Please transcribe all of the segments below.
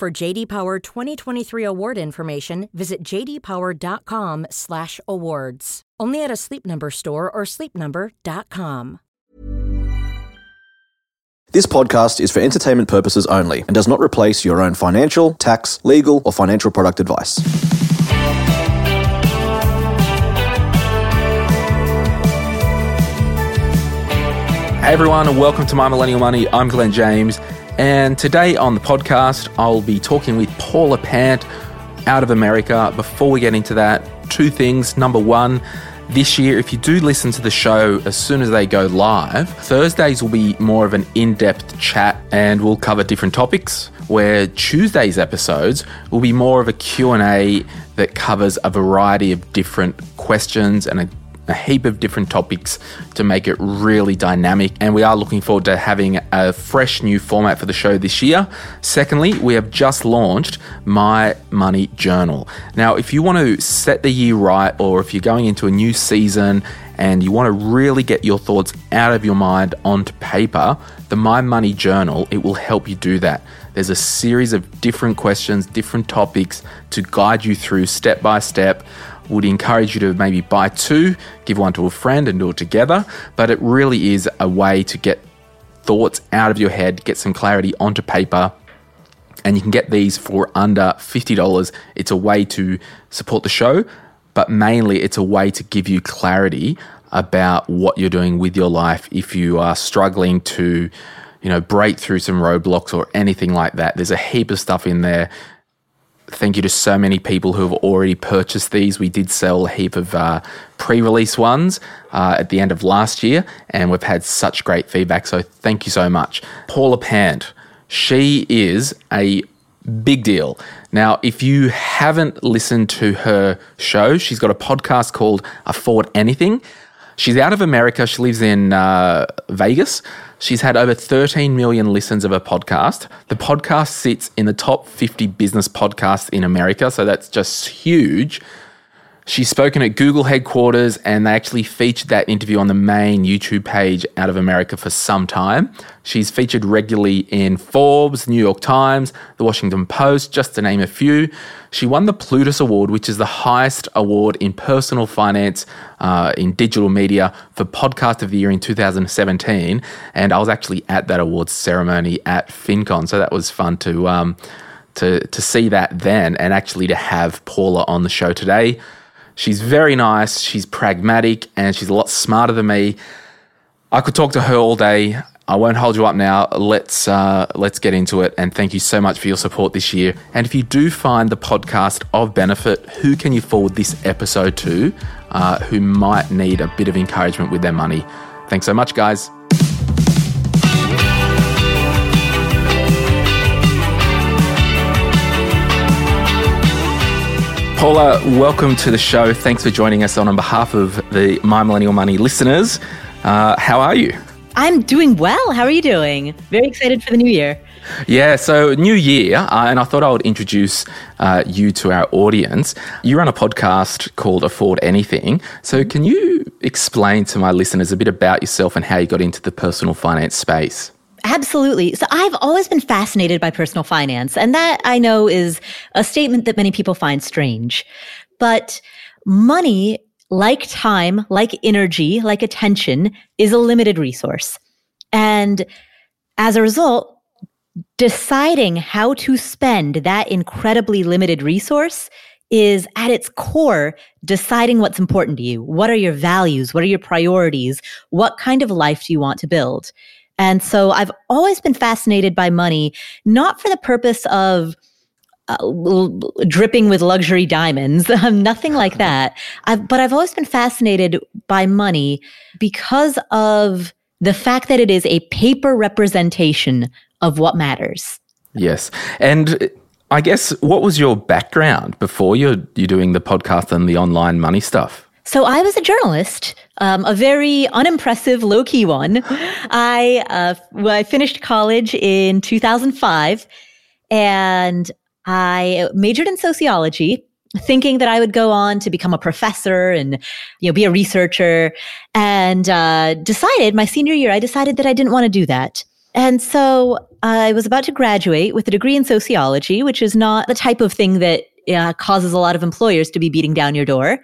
For JD Power 2023 award information, visit jdpower.com/awards. Only at a Sleep Number store or sleepnumber.com. This podcast is for entertainment purposes only and does not replace your own financial, tax, legal, or financial product advice. Hey everyone, and welcome to My Millennial Money. I'm Glen James, and today on the podcast, I'll be talking with Paula Pant out of America. Before we get into that, two things. Number one, this year, if you do listen to the show as soon as they go live, Thursdays will be more of an in-depth chat and we'll cover different topics, where Tuesday's episodes will be more of a Q&A that covers a variety of different questions and a a heap of different topics to make it really dynamic. And we are looking forward to having a fresh new format for the show this year. Secondly, we have just launched My Money Journal. Now, if you want to set the year right, or if you're going into a new season and you want to really get your thoughts out of your mind onto paper, the My Money Journal, it will help you do that. There's a series of different questions, different topics to guide you through step by step would encourage you to maybe buy two, give one to a friend, and do it together. But it really is a way to get thoughts out of your head, get some clarity onto paper. And you can get these for under $50. It's a way to support the show, but mainly it's a way to give you clarity about what you're doing with your life if you are struggling to you know break through some roadblocks or anything like that there's a heap of stuff in there thank you to so many people who have already purchased these. We did sell a heap of uh, pre release ones uh, at the end of last year, and we've had such great feedback. So thank you so much. Paula Pant, she is a big deal. Now, if you haven't listened to her show, she's got a podcast called Afford Anything. She's out of America. She lives in uh, Vegas. She's had over 13 million listens of her podcast. The podcast sits in the top 50 business podcasts in America, so that's just huge. She's spoken at Google headquarters, and they actually featured that interview on the main YouTube page out of America for some time. She's featured regularly in Forbes, New York Times, The Washington Post, just to name a few. She won the Plutus Award, which is the highest award in personal finance uh, in digital media for Podcast of the Year in 2017. And I was actually at that awards ceremony at FinCon, so that was fun to. Um, to, to see that then and actually to have Paula on the show today. She's very nice, she's pragmatic, and she's a lot smarter than me. I could talk to her all day. I won't hold you up now. Let's uh, let's get into it. And thank you so much for your support this year. And if you do find the podcast of benefit, who can you forward this episode to? Uh, who might need a bit of encouragement with their money? Thanks so much, guys. Paula, welcome to the show. Thanks for joining us on, on behalf of the My Millennial Money listeners. Uh, how are you? I'm doing well. How are you doing? Very excited for the new year. Yeah, so new year, uh, and I thought I would introduce uh, you to our audience. You run a podcast called Afford Anything. So, can you explain to my listeners a bit about yourself and how you got into the personal finance space? Absolutely. So I've always been fascinated by personal finance. And that I know is a statement that many people find strange. But money, like time, like energy, like attention, is a limited resource. And as a result, deciding how to spend that incredibly limited resource is at its core deciding what's important to you. What are your values? What are your priorities? What kind of life do you want to build? And so I've always been fascinated by money, not for the purpose of uh, dripping with luxury diamonds, nothing like that. I've, but I've always been fascinated by money because of the fact that it is a paper representation of what matters. Yes. And I guess what was your background before you're you're doing the podcast and the online money stuff? So I was a journalist, um, a very unimpressive, low key one. I uh, well, I finished college in 2005, and I majored in sociology, thinking that I would go on to become a professor and you know be a researcher. And uh, decided my senior year, I decided that I didn't want to do that. And so I was about to graduate with a degree in sociology, which is not the type of thing that uh, causes a lot of employers to be beating down your door.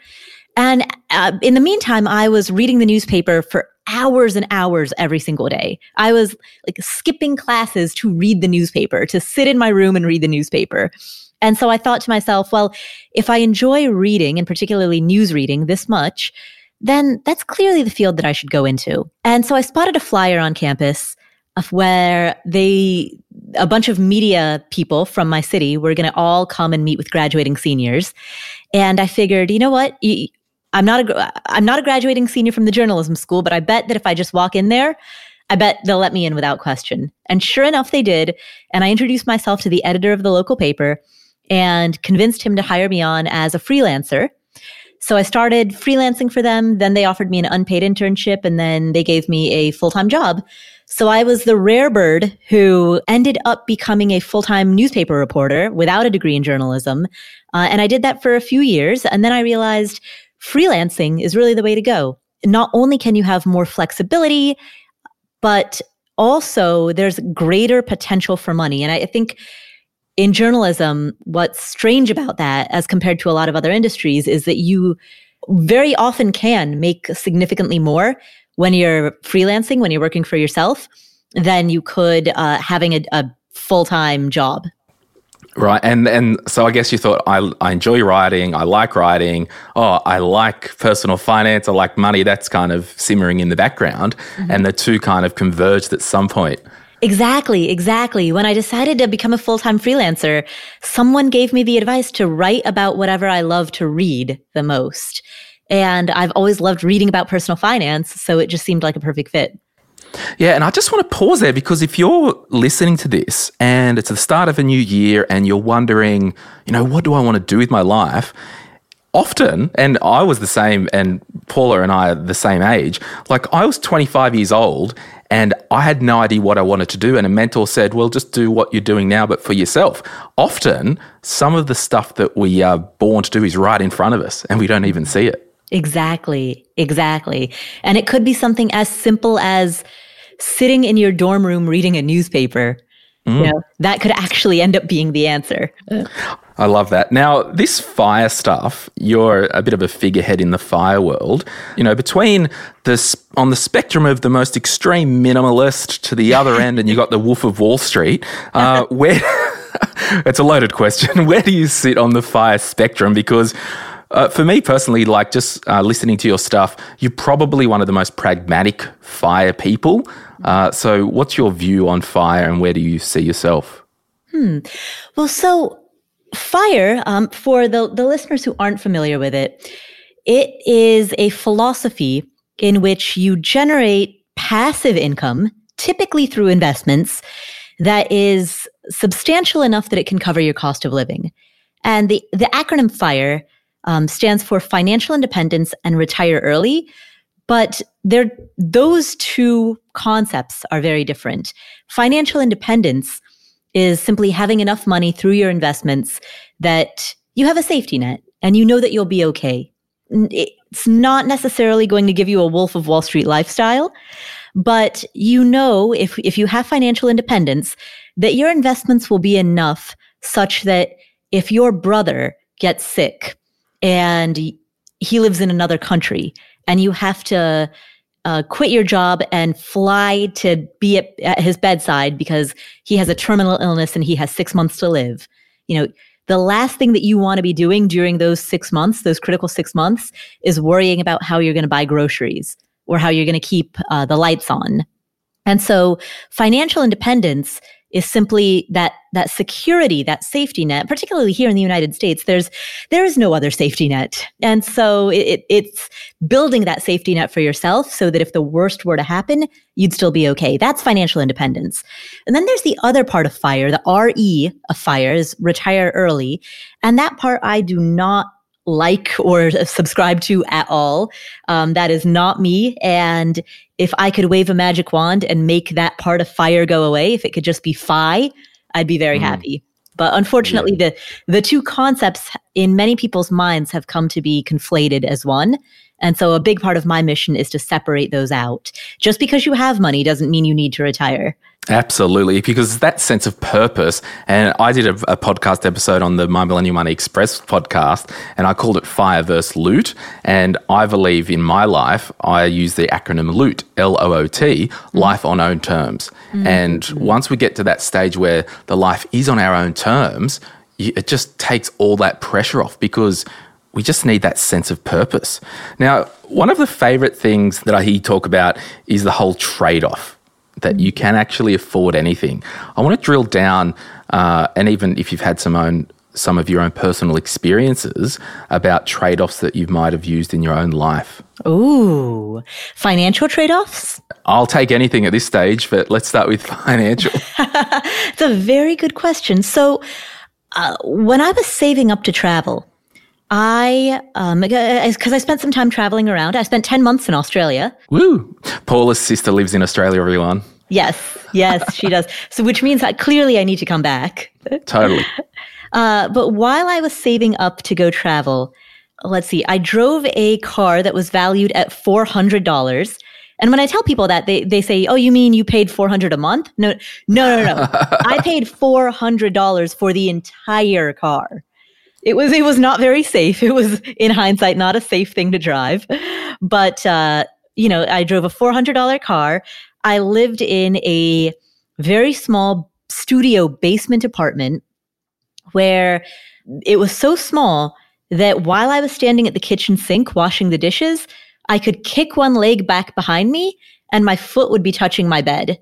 And uh, in the meantime, I was reading the newspaper for hours and hours every single day. I was like skipping classes to read the newspaper, to sit in my room and read the newspaper. And so I thought to myself, well, if I enjoy reading and particularly news reading this much, then that's clearly the field that I should go into. And so I spotted a flyer on campus of where they a bunch of media people from my city were going to all come and meet with graduating seniors and i figured you know what i'm not a i'm not a graduating senior from the journalism school but i bet that if i just walk in there i bet they'll let me in without question and sure enough they did and i introduced myself to the editor of the local paper and convinced him to hire me on as a freelancer so I started freelancing for them. Then they offered me an unpaid internship and then they gave me a full time job. So I was the rare bird who ended up becoming a full time newspaper reporter without a degree in journalism. Uh, and I did that for a few years. And then I realized freelancing is really the way to go. Not only can you have more flexibility, but also there's greater potential for money. And I, think in journalism, what's strange about that as compared to a lot of other industries is that you very often can make significantly more when you're freelancing, when you're working for yourself, than you could uh, having a, a full time job. Right, and and so I guess you thought I I enjoy writing, I like writing. Oh, I like personal finance, I like money. That's kind of simmering in the background, mm-hmm. and the two kind of converged at some point. Exactly, exactly. When I decided to become a full time freelancer, someone gave me the advice to write about whatever I love to read the most. And I've always loved reading about personal finance. So it just seemed like a perfect fit. Yeah, and I just want to pause there because if you're listening to this and it's the start of a new year and you're wondering, you know, what do I want to do with my life? Often, and I was the same, and Paula and I are the same age, like I was 25 years old and I had no idea what I wanted to do. And a mentor said, well, just do what you're doing now, but for yourself. Often, some of the stuff that we are born to do is right in front of us and we don't even see it. Exactly. Exactly. And it could be something as simple as sitting in your dorm room reading a newspaper. Mm. You know, that could actually end up being the answer. I love that. Now, this fire stuff, you're a bit of a figurehead in the fire world. You know, between this on the spectrum of the most extreme minimalist to the other end, and you got the Wolf of Wall Street. Uh, where it's a loaded question. Where do you sit on the fire spectrum? Because uh, for me personally, like just uh, listening to your stuff, you're probably one of the most pragmatic fire people. Uh, so, what's your view on fire, and where do you see yourself? Hmm. Well, so fire, um, for the the listeners who aren't familiar with it, it is a philosophy in which you generate passive income, typically through investments, that is substantial enough that it can cover your cost of living. And the the acronym FIRE um, stands for financial independence and retire early. But they're, those two concepts are very different. Financial independence is simply having enough money through your investments that you have a safety net and you know that you'll be okay. It's not necessarily going to give you a Wolf of Wall Street lifestyle, but you know if, if you have financial independence, that your investments will be enough such that if your brother gets sick and he lives in another country and you have to uh, quit your job and fly to be at, at his bedside because he has a terminal illness and he has six months to live. You know, the last thing that you want to be doing during those six months, those critical six months, is worrying about how you're going to buy groceries or how you're going to keep uh, the lights on. And so financial independence is simply that that security, that safety net. Particularly here in the United States, there's there is no other safety net, and so it, it's building that safety net for yourself so that if the worst were to happen, you'd still be okay. That's financial independence. And then there's the other part of fire, the RE of fire is retire early, and that part I do not like or subscribe to at all. Um, that is not me. And if I could wave a magic wand and make that part of fire go away, if it could just be fi, I'd be very mm. happy. But unfortunately, yeah. the the two concepts in many people's minds have come to be conflated as one. And so a big part of my mission is to separate those out. Just because you have money doesn't mean you need to retire. Absolutely, because that sense of purpose. And I did a, a, podcast episode on the My Millennial Money Express podcast, and I called it Fire versus Loot. And I believe in my life, I use the acronym LOOT, L O O T, mm-hmm. life on own terms. Mm-hmm. And once we get to that stage where the life is on our own terms, it just takes all that pressure off because we just need that sense of purpose. Now, one of the favorite things that I hear you talk about is the whole trade off that you can actually afford anything. I want to drill down, uh, and even if you've had some own some of your own personal experiences about trade offs that you might have used in your own life. Ooh, financial trade offs? I'll take anything at this stage, but let's start with financial. it's a very good question. So, uh, when I was saving up to travel, I, um, because I spent some time traveling around. I spent 10 months in Australia. Woo! Paula's sister lives in Australia, everyone. Yes, yes, she does. So, which means that clearly I need to come back. Totally. Uh, but while I was saving up to go travel, let's see, I drove a car that was valued at $400. And when I tell people that, they, they say, Oh, you mean you paid 400 a month? No, no, no, no. I paid $400 for the entire car it was it was not very safe. It was in hindsight not a safe thing to drive. But uh, you know, I drove a four hundred dollar car. I lived in a very small studio basement apartment where it was so small that while I was standing at the kitchen sink washing the dishes, I could kick one leg back behind me and my foot would be touching my bed.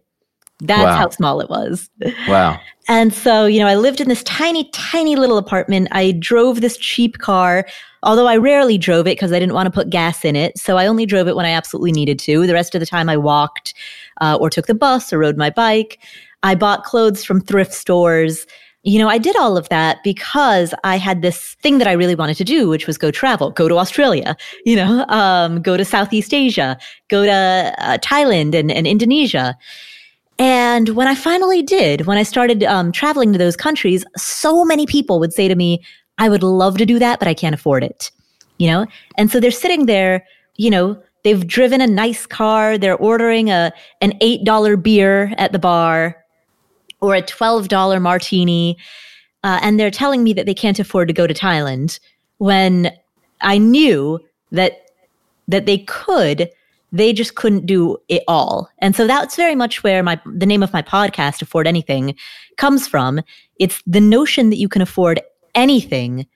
That's wow. how small it was. Wow. And so, you know, I lived in this tiny, tiny little apartment. I drove this cheap car, although I rarely drove it because I didn't want to put gas in it. So I only drove it when I absolutely needed to. The rest of the time I walked uh, or took the bus or rode my bike. I bought clothes from thrift stores. You know, I did all of that because I had this thing that I really wanted to do, which was go travel, go to Australia, you know, um, go to Southeast Asia, go to uh, Thailand and, and Indonesia. And when I finally did, when I started um, traveling to those countries, so many people would say to me, I would love to do that, but I can't afford it. You know? And so they're sitting there, you know, they've driven a nice car, they're ordering a an $8 beer at the bar or a $12 martini, uh, and they're telling me that they can't afford to go to Thailand when I knew that that they could they just couldn't do it all. And so that's very much where my the name of my podcast Afford Anything comes from. It's the notion that you can afford anything,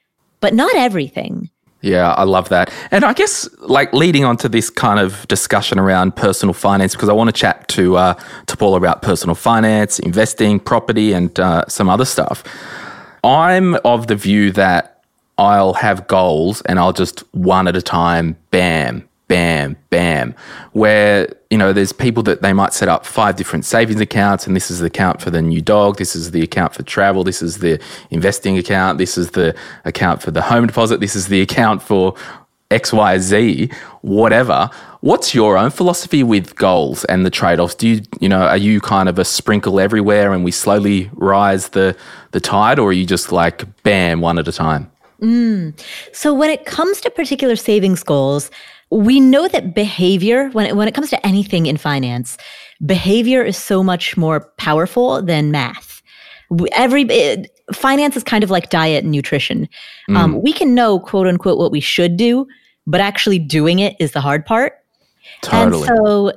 but not everything. Yeah, I love that. And I guess like leading on to this kind of discussion around personal finance, because I want to chat to uh, to Paul about personal finance, investing, property, and uh, some other stuff. I'm of the view that I'll have goals and I'll just one at a time, bam, bam, bam, where, you know, there's people that they might set up five different savings accounts, and this is the account for the new dog, this is the account for travel, this is the investing account, this is the account for the home deposit, this is the account for XYZ, whatever. What's your own philosophy with goals and the trade-offs? Do you, you know, are you kind of a sprinkle everywhere and we slowly rise the the tide, or are you just like bam, one at a time? Mm. So when it comes to particular savings goals, we know that behavior, when it, when it comes to anything in finance, behavior is so much more powerful than math. Every it, finance is kind of like diet and nutrition. Mm. Um, we can know, quote unquote, what we should do, but actually doing it is the hard part. Totally. And so,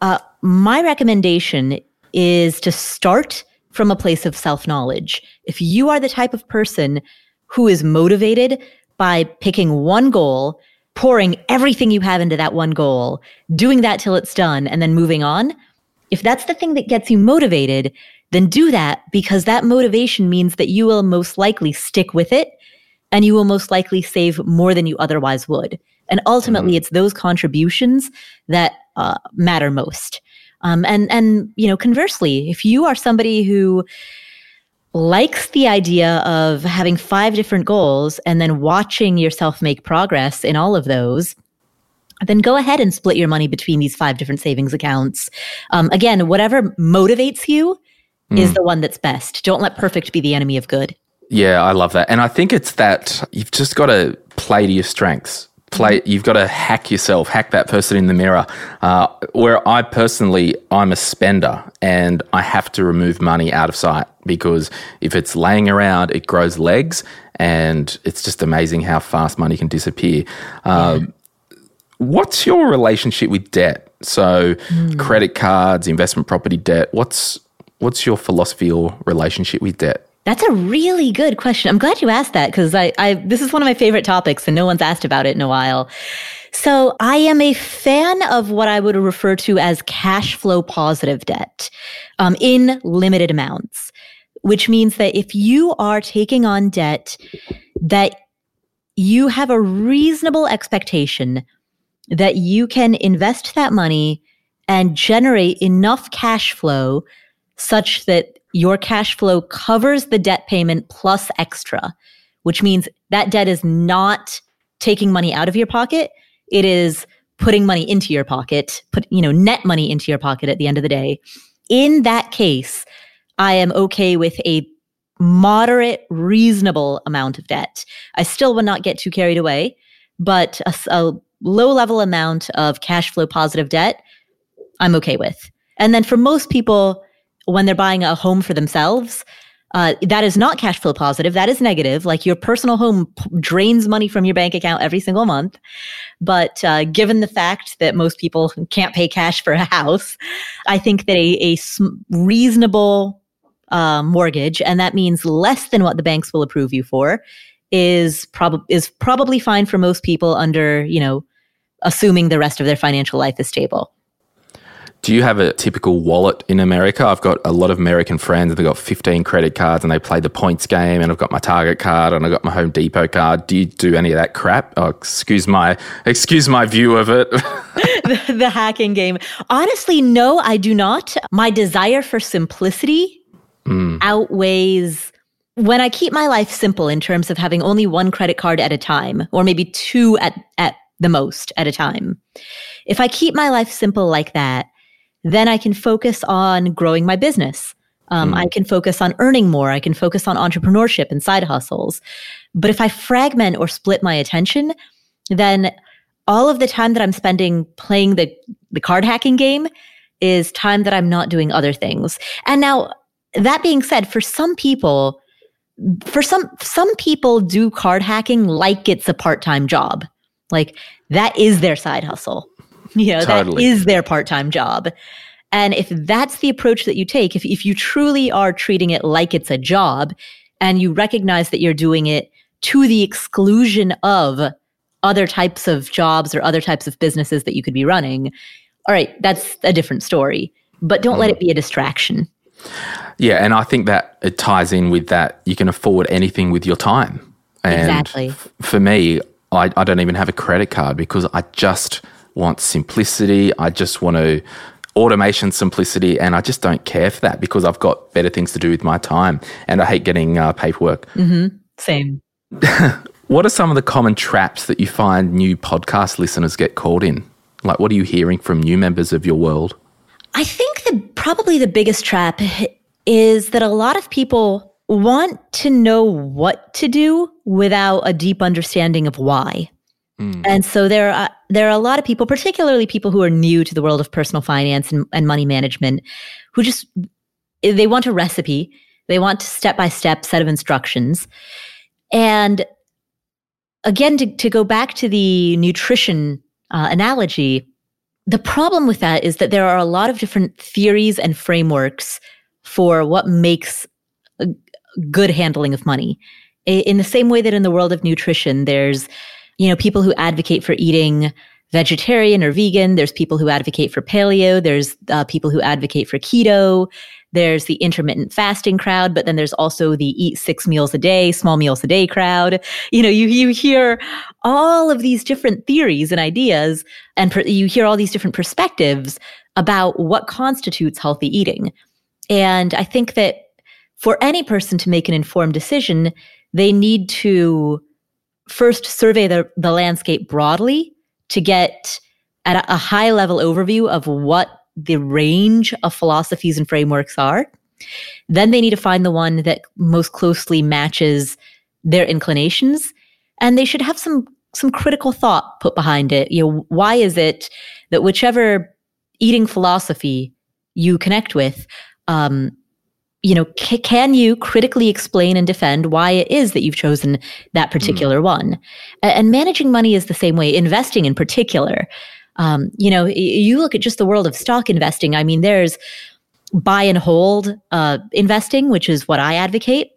uh, my recommendation is to start from a place of self knowledge. If you are the type of person who is motivated by picking one goal pouring everything you have into that one goal, doing that till it's done, and then moving on, if that's the thing that gets you motivated, then do that because that motivation means that you will most likely stick with it and you will most likely save more than you otherwise would. And ultimately, mm-hmm. it's those contributions that uh, matter most. Um, and and you know, conversely, if you are somebody who likes the idea of having five different goals and then watching yourself make progress in all of those, then go ahead and split your money between these five different savings accounts. Um, again, whatever motivates you mm. is the one that's best. Don't let perfect be the enemy of good. Yeah, I love that. And I think it's that you've just got to play to your strengths. Play, you've got to hack yourself, hack that person in the mirror. Uh, where I personally, I'm a spender and I have to remove money out of sight because if it's laying around, it grows legs and it's just amazing how fast money can disappear. Um, What's your relationship with debt? So, mm. credit cards, investment property debt. What's what's your philosophy or relationship with debt? That's a really good question. I'm glad you asked that because I, I this is one of my favorite topics and no one's asked about it in a while. So I am a fan of what I would refer to as cash flow positive debt um, in limited amounts, which means that if you are taking on debt that you have a reasonable expectation that you can invest that money and generate enough cash flow such that your cash flow covers the debt payment plus extra, which means that debt is not taking money out of your pocket. It is putting money into your pocket, put, you know, net money into your pocket at the end of the day. In that case, I am okay with a moderate, reasonable amount of debt. I still will not get too carried away, but a, a low level amount of cash flow positive debt, I'm okay with. And then for most people, when they're buying a home for themselves, uh, that is not cash flow positive. That is negative. Like your personal home p- drains money from your bank account every single month. But uh, given the fact that most people can't pay cash for a house, I think that a, a sm- reasonable uh, mortgage, and that means less than what the banks will approve you for, is is probably fine for most people under you know assuming the rest of their financial life is stable. Do you have a typical wallet in America? I've got a lot of American friends and they've got 15 credit cards and they play the points game and I've got my Target card and I've got my Home Depot card. Do you do any of that crap? Oh, excuse my excuse my view of it. the, the hacking game. Honestly, no, I do not. My desire for simplicity mm. outweighs when I keep my life simple in terms of having only one credit card at a time, or maybe two at, at the most at a time. If I keep my life simple like that, then I can focus on growing my business. Um, mm. I can focus on earning more. I can focus on entrepreneurship and side hustles. But if I fragment or split my attention, then all of the time that I'm spending playing the, the card hacking game is time that I'm not doing other things. And now, that being said, for some people, for some some people do card hacking like it's a part-time job. Like that is their side hustle. You know, totally. that is their part-time job. And if that's the approach that you take, if, if you truly are treating it like it's a job and you recognize that you're doing it to the exclusion of other types of jobs or other types of businesses that you could be running, all right, that's a different story. But don't mm. let it be a distraction. Yeah, and I think that it ties in with that you can afford anything with your time. And exactly. F- for me, I, I don't even have a credit card because I just want simplicity. I just want to automation simplicity and I just don't care for that because I've got better things to do with my time and I hate getting uh, paperwork. Mm-hmm. Same. what are some of the common traps that you find new podcast listeners get caught in? Like, what are you hearing from new members of your world? I think the probably the biggest trap is that a lot of people want to know what to do without a deep understanding of why. Mm. And so there are there are a lot of people, particularly people who are new to the world of personal finance and, and money management, who just they want a recipe, they want a step by step set of instructions, and again to, to go back to the nutrition uh, analogy, the problem with that is that there are a lot of different theories and frameworks for what makes good handling of money. In the same way that in the world of nutrition, there's, you know, people who advocate for eating vegetarian or vegan. There's people who advocate for paleo. There's uh, people who advocate for keto. There's the intermittent fasting crowd, but then there's also the eat six meals a day, small meals a day crowd. You know, you, you hear all of these different theories and ideas, and per, you hear all these different perspectives about what constitutes healthy eating. And I think that for any person to make an informed decision, they need to first survey the, the landscape broadly to get at a, a high level overview of what the range of philosophies and frameworks are. Then they need to find the one that most closely matches their inclinations. And they should have some some critical thought put behind it. You know, why is it that whichever eating philosophy you connect with, um, you know, c- can you critically explain and defend why it is that you've chosen that particular mm. one? and managing money is the same way. Investing in particular, um, you know, you look at just the world of stock investing. I mean, there's buy and hold uh, investing, which is what I advocate.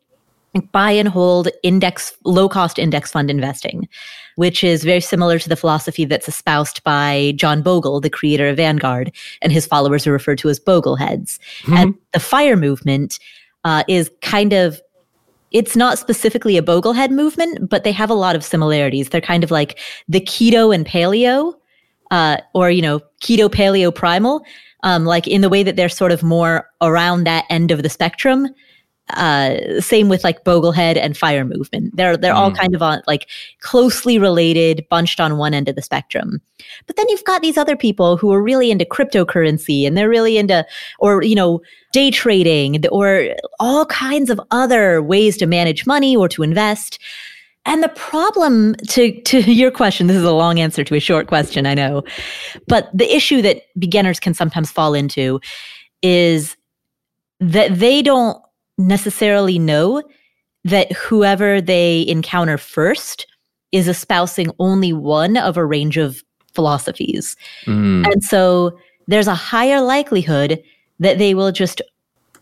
Buy and hold index, low cost index fund investing, which is very similar to the philosophy that's espoused by John Bogle, the creator of Vanguard, and his followers are referred to as Bogleheads. Mm-hmm. And the FIRE movement uh, is kind of it's not specifically a Boglehead movement, but they have a lot of similarities. They're kind of like the keto and paleo uh, or you know keto paleo primal um, like in the way that they're sort of more around that end of the spectrum uh, same with like Boglehead and Fire Movement. They're they're mm. all kind of on like closely related, bunched on one end of the spectrum. But then you've got these other people who are really into cryptocurrency and they're really into or you know day trading or all kinds of other ways to manage money or to invest. And the problem to, to your question, this is a long answer to a short question, I know. But the issue that beginners can sometimes fall into is that they don't necessarily know that whoever they encounter first is espousing only one of a range of philosophies. Mm. And so there's a higher likelihood that they will just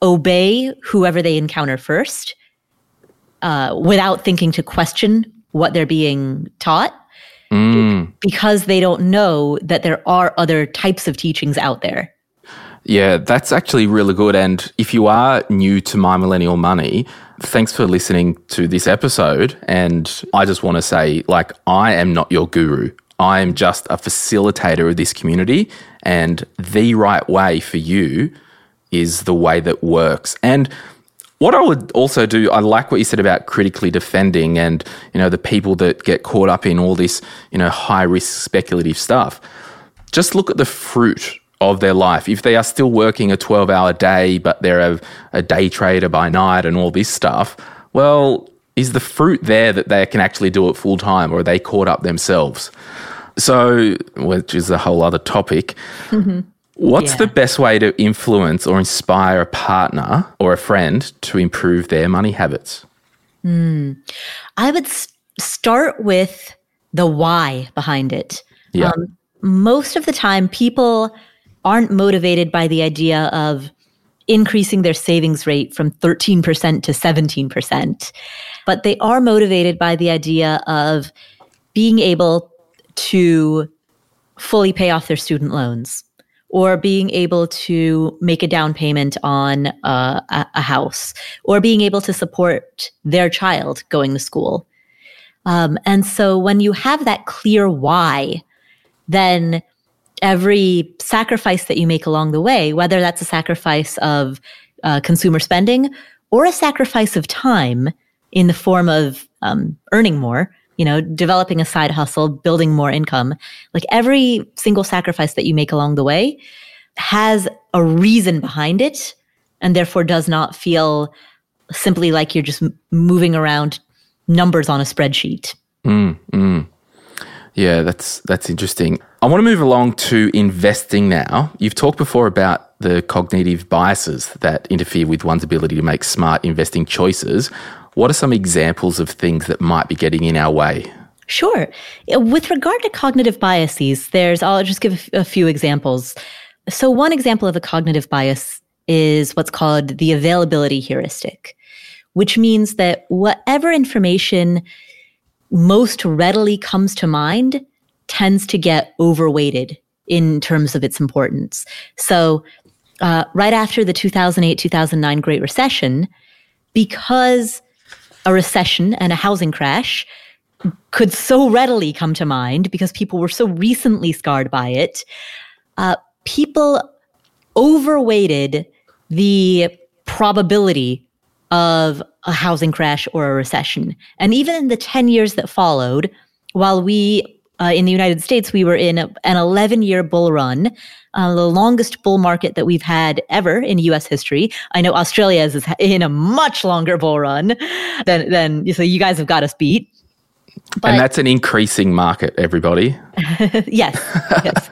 obey whoever they encounter first uh, without thinking to question what they're being taught mm. because they don't know that there are other types of teachings out there. Yeah, that's actually really good. And if you are new to My Millennial Money, thanks for listening to this episode. And I just want to say, like, I am not your guru. I am just a facilitator of this community. And the right way for you is the way that works. And what I would also do, I like what you said about critically defending and, you know, the people that get caught up in all this, you know, high risk speculative stuff. Just look at the fruit of their life. If they are still working a 12 hour day, but they're a, a day trader by night and all this stuff, well, is the fruit there that they can actually do it full time or are they caught up themselves? So, which is a whole other topic. Mm-hmm. What's yeah. the best way to influence or inspire a partner or a friend to improve their money habits? Mm. I would s- start with the why behind it. Yeah. Um, most of the time, people aren't motivated by the idea of increasing their savings rate from 13% to 17%, but they are motivated by the idea of being able to fully pay off their student loans or being able to make a down payment on uh, a, house, or being able to support their child going to school. Um, and so when you have that clear why, then every sacrifice that you make along the way, whether that's a sacrifice of uh, consumer spending or a sacrifice of time in the form of um, earning more, you know, developing a side hustle, building more income. Like every single sacrifice that you make along the way has a reason behind it and therefore does not feel simply like you're just moving around numbers on a spreadsheet. Mm, mm. Yeah, that's that's interesting. I want to move along to investing now. You've talked before about the cognitive biases that interfere with one's ability to make smart investing choices. What are some examples of things that might be getting in our way? Sure. With regard to cognitive biases, there's, I'll just give a few examples. So, one example of a cognitive bias is what's called the availability heuristic, which means that whatever information most readily comes to mind tends to get overweighted in terms of its importance. So, uh, right after the 2008 2009 Great Recession because a recession and a housing crash could so readily come to mind because people were so recently scarred by it. Uh, people overweighted the probability of a housing crash or a recession. And even in the 10 years that followed, while we uh, in the United States, we were in a, an 11 year bull run, uh, the longest bull market that we've had ever in US history. I know Australia is in a much longer bull run than, than so you guys have got us beat. But, and that's an increasing market, everybody. yes. yes.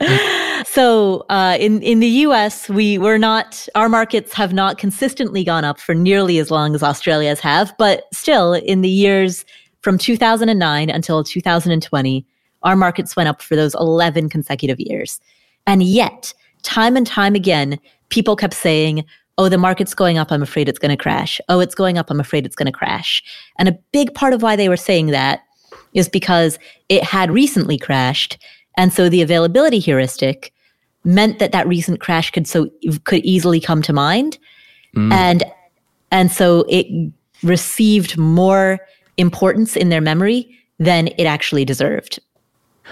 so uh, in in the U.S., we were not our markets have not consistently gone up for nearly as long as Australia's have, but still in the years from 2009 until 2020, our markets went up for those 11 consecutive years, and yet time and time again, people kept saying. Oh, the market's going up. I'm afraid it's going to crash. Oh, it's going up. I'm afraid it's going to crash. And a big part of why they were saying that is because it had recently crashed and so the availability heuristic meant that that recent crash could so could easily come to mind. Mm. And and so it received more importance in their memory than it actually deserved.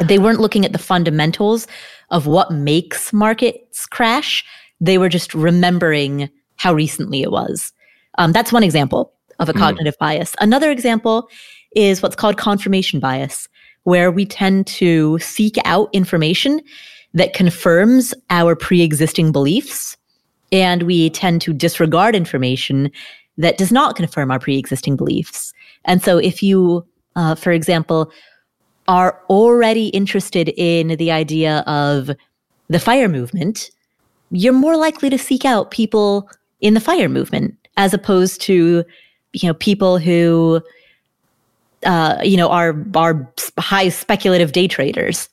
They weren't looking at the fundamentals of what makes markets crash. They were just remembering how recently it was. Um, that's one example of a mm. cognitive bias. Another example is what's called confirmation bias where we tend to seek out information that confirms our pre existing beliefs. And we tend to disregard information that does not confirm our pre existing beliefs. And so, if you, uh, for example, are already interested in the idea of the fire movement, you're more likely to seek out people in the fire movement as opposed to, you know, people who uh, you know, are are high speculative day traders.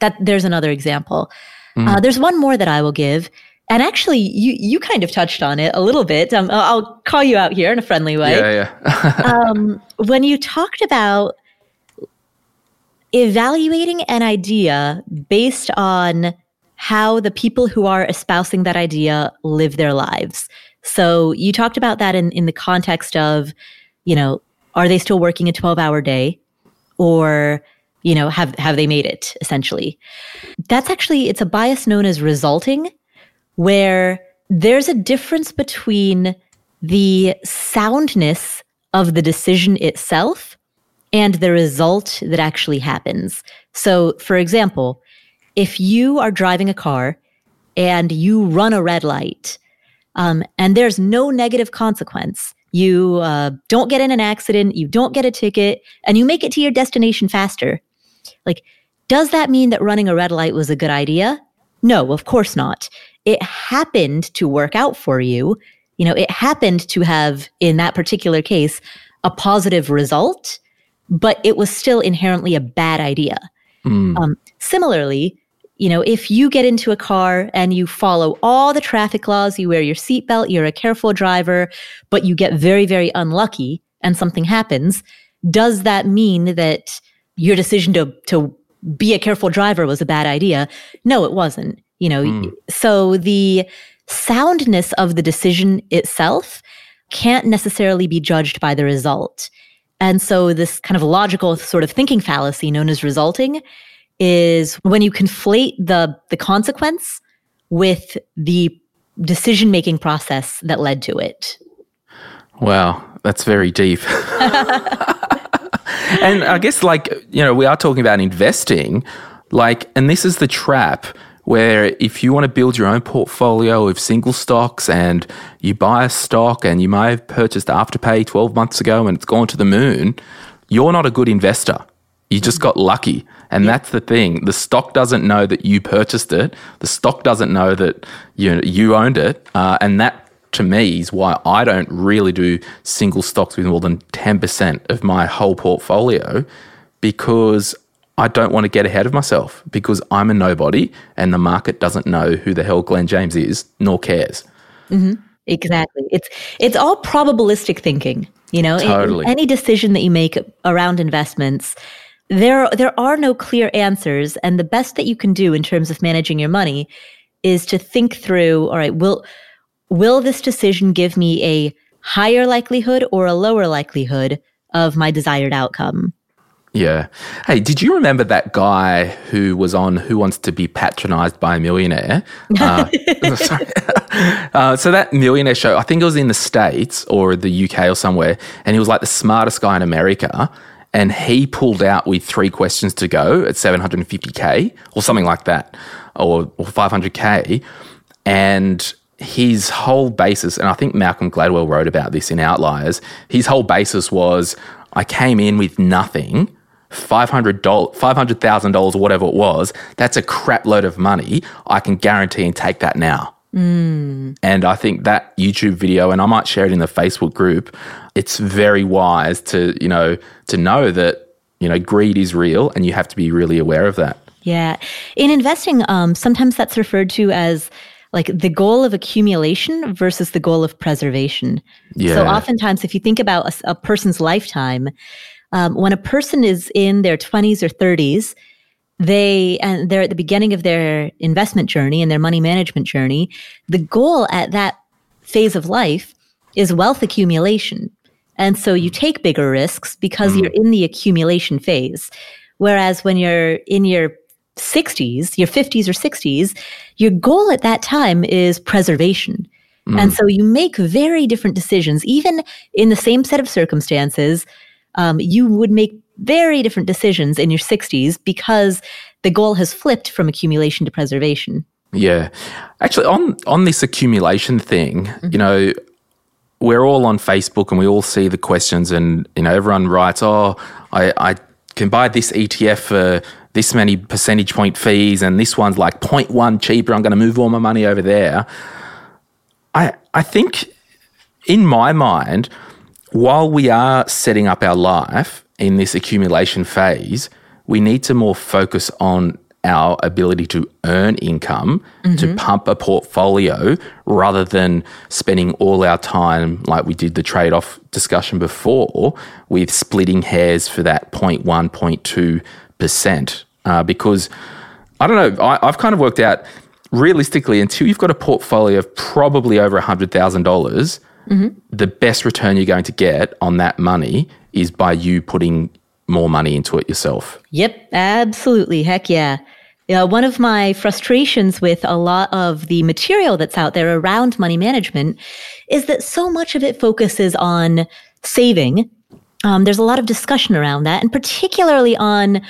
That there's another example. Mm. Uh, there's one more that I will give, and actually, you you kind of touched on it a little bit. Um, I'll call you out here in a friendly way. Yeah, yeah. um, when you talked about evaluating an idea based on how the people who are espousing that idea live their lives. So you talked about that in, in the context of, you know, are they still working a 12 hour day or you know have have they made it essentially that's actually it's a bias known as resulting where there's a difference between the soundness of the decision itself and the result that actually happens so for example if you are driving a car and you run a red light um, and there's no negative consequence you uh, don't get in an accident, you don't get a ticket, and you make it to your destination faster. Like, does that mean that running a red light was a good idea? No, of course not. It happened to work out for you. You know, it happened to have, in that particular case, a positive result, but it was still inherently a bad idea. Mm. Um, similarly, you know, if you get into a car and you follow all the traffic laws, you wear your seatbelt, you're a careful driver, but you get very, very unlucky and something happens, does that mean that your decision to, to be a careful driver was a bad idea? No, it wasn't. You know, mm. so the soundness of the decision itself can't necessarily be judged by the result. And so this kind of logical sort of thinking fallacy known as resulting is when you conflate the the consequence with the decision making process that led to it. Wow, that's very deep. and I guess like, you know, we are talking about investing, like and this is the trap where if you want to build your own portfolio of single stocks and you buy a stock and you may have purchased Afterpay 12 months ago and it's gone to the moon, you're not a good investor. You just got lucky. And yeah. that's the thing. The stock doesn't know that you purchased it. The stock doesn't know that you you owned it. Uh, and that to me is why I don't really do single stocks with more than 10% of my whole portfolio because I don't want to get ahead of myself because I'm a nobody and the market doesn't know who the hell Glen James is nor cares. Mm-hmm. Exactly. It's it's all probabilistic thinking. You know, totally. any decision that you make around investments, there there are no clear answers and the best that you can do in terms of managing your money is to think through, all right, will will this decision give me a higher likelihood or a lower likelihood of my desired outcome? Yeah. Hey, did you remember that guy who was on Who Wants to Be Patronized by a Millionaire? Uh, uh, so that millionaire show, I think it was in the States or the UK or somewhere, and he was like the smartest guy in America. And he pulled out with three questions to go at 750K or something like that, or, or 500K. And his whole basis, and I think Malcolm Gladwell wrote about this in Outliers, his whole basis was I came in with nothing $500, $500,000 or whatever it was, that's a crap load of money. I can guarantee and take that now. Mm. And I think that YouTube video, and I might share it in the Facebook group, it's very wise to, you know, to know that, you know, greed is real and you have to be really aware of that. Yeah. In investing, um, sometimes that's referred to as like the goal of accumulation versus the goal of preservation. Yeah. So oftentimes, if you think about a, a person's lifetime, um, when a person is in their 20s or 30s, they and they're at the beginning of their investment journey and their money management journey. The goal at that phase of life is wealth accumulation. And so you take bigger risks because mm. you're in the accumulation phase. Whereas when you're in your 60s, your 50s or 60s, your goal at that time is preservation. Mm. And so you make very different decisions, even in the same set of circumstances um, you would make very different decisions in your 60s because the goal has flipped from accumulation to preservation. Yeah. Actually, on, on this accumulation thing, mm-hmm. you know, we're all on Facebook and we all see the questions, and, you know, everyone writes, oh, I, I can buy this ETF for this many percentage point fees, and this one's like 0.1 cheaper. I'm going to move all my money over there. I, I think in my mind, while we are setting up our life in this accumulation phase, we need to more focus on our ability to earn income, mm-hmm. to pump a portfolio, rather than spending all our time, like we did the trade off discussion before, with splitting hairs for that 0.1, 0.2%. Uh, because I don't know, I, I've kind of worked out realistically, until you've got a portfolio of probably over $100,000, mm-hmm. the best return you're going to get on that money is by you putting more money into it yourself. Yep, absolutely. Heck yeah. Yeah, one of my frustrations with a lot of the material that's out there around money management is that so much of it focuses on saving. Um, there's a lot of discussion around that, and particularly on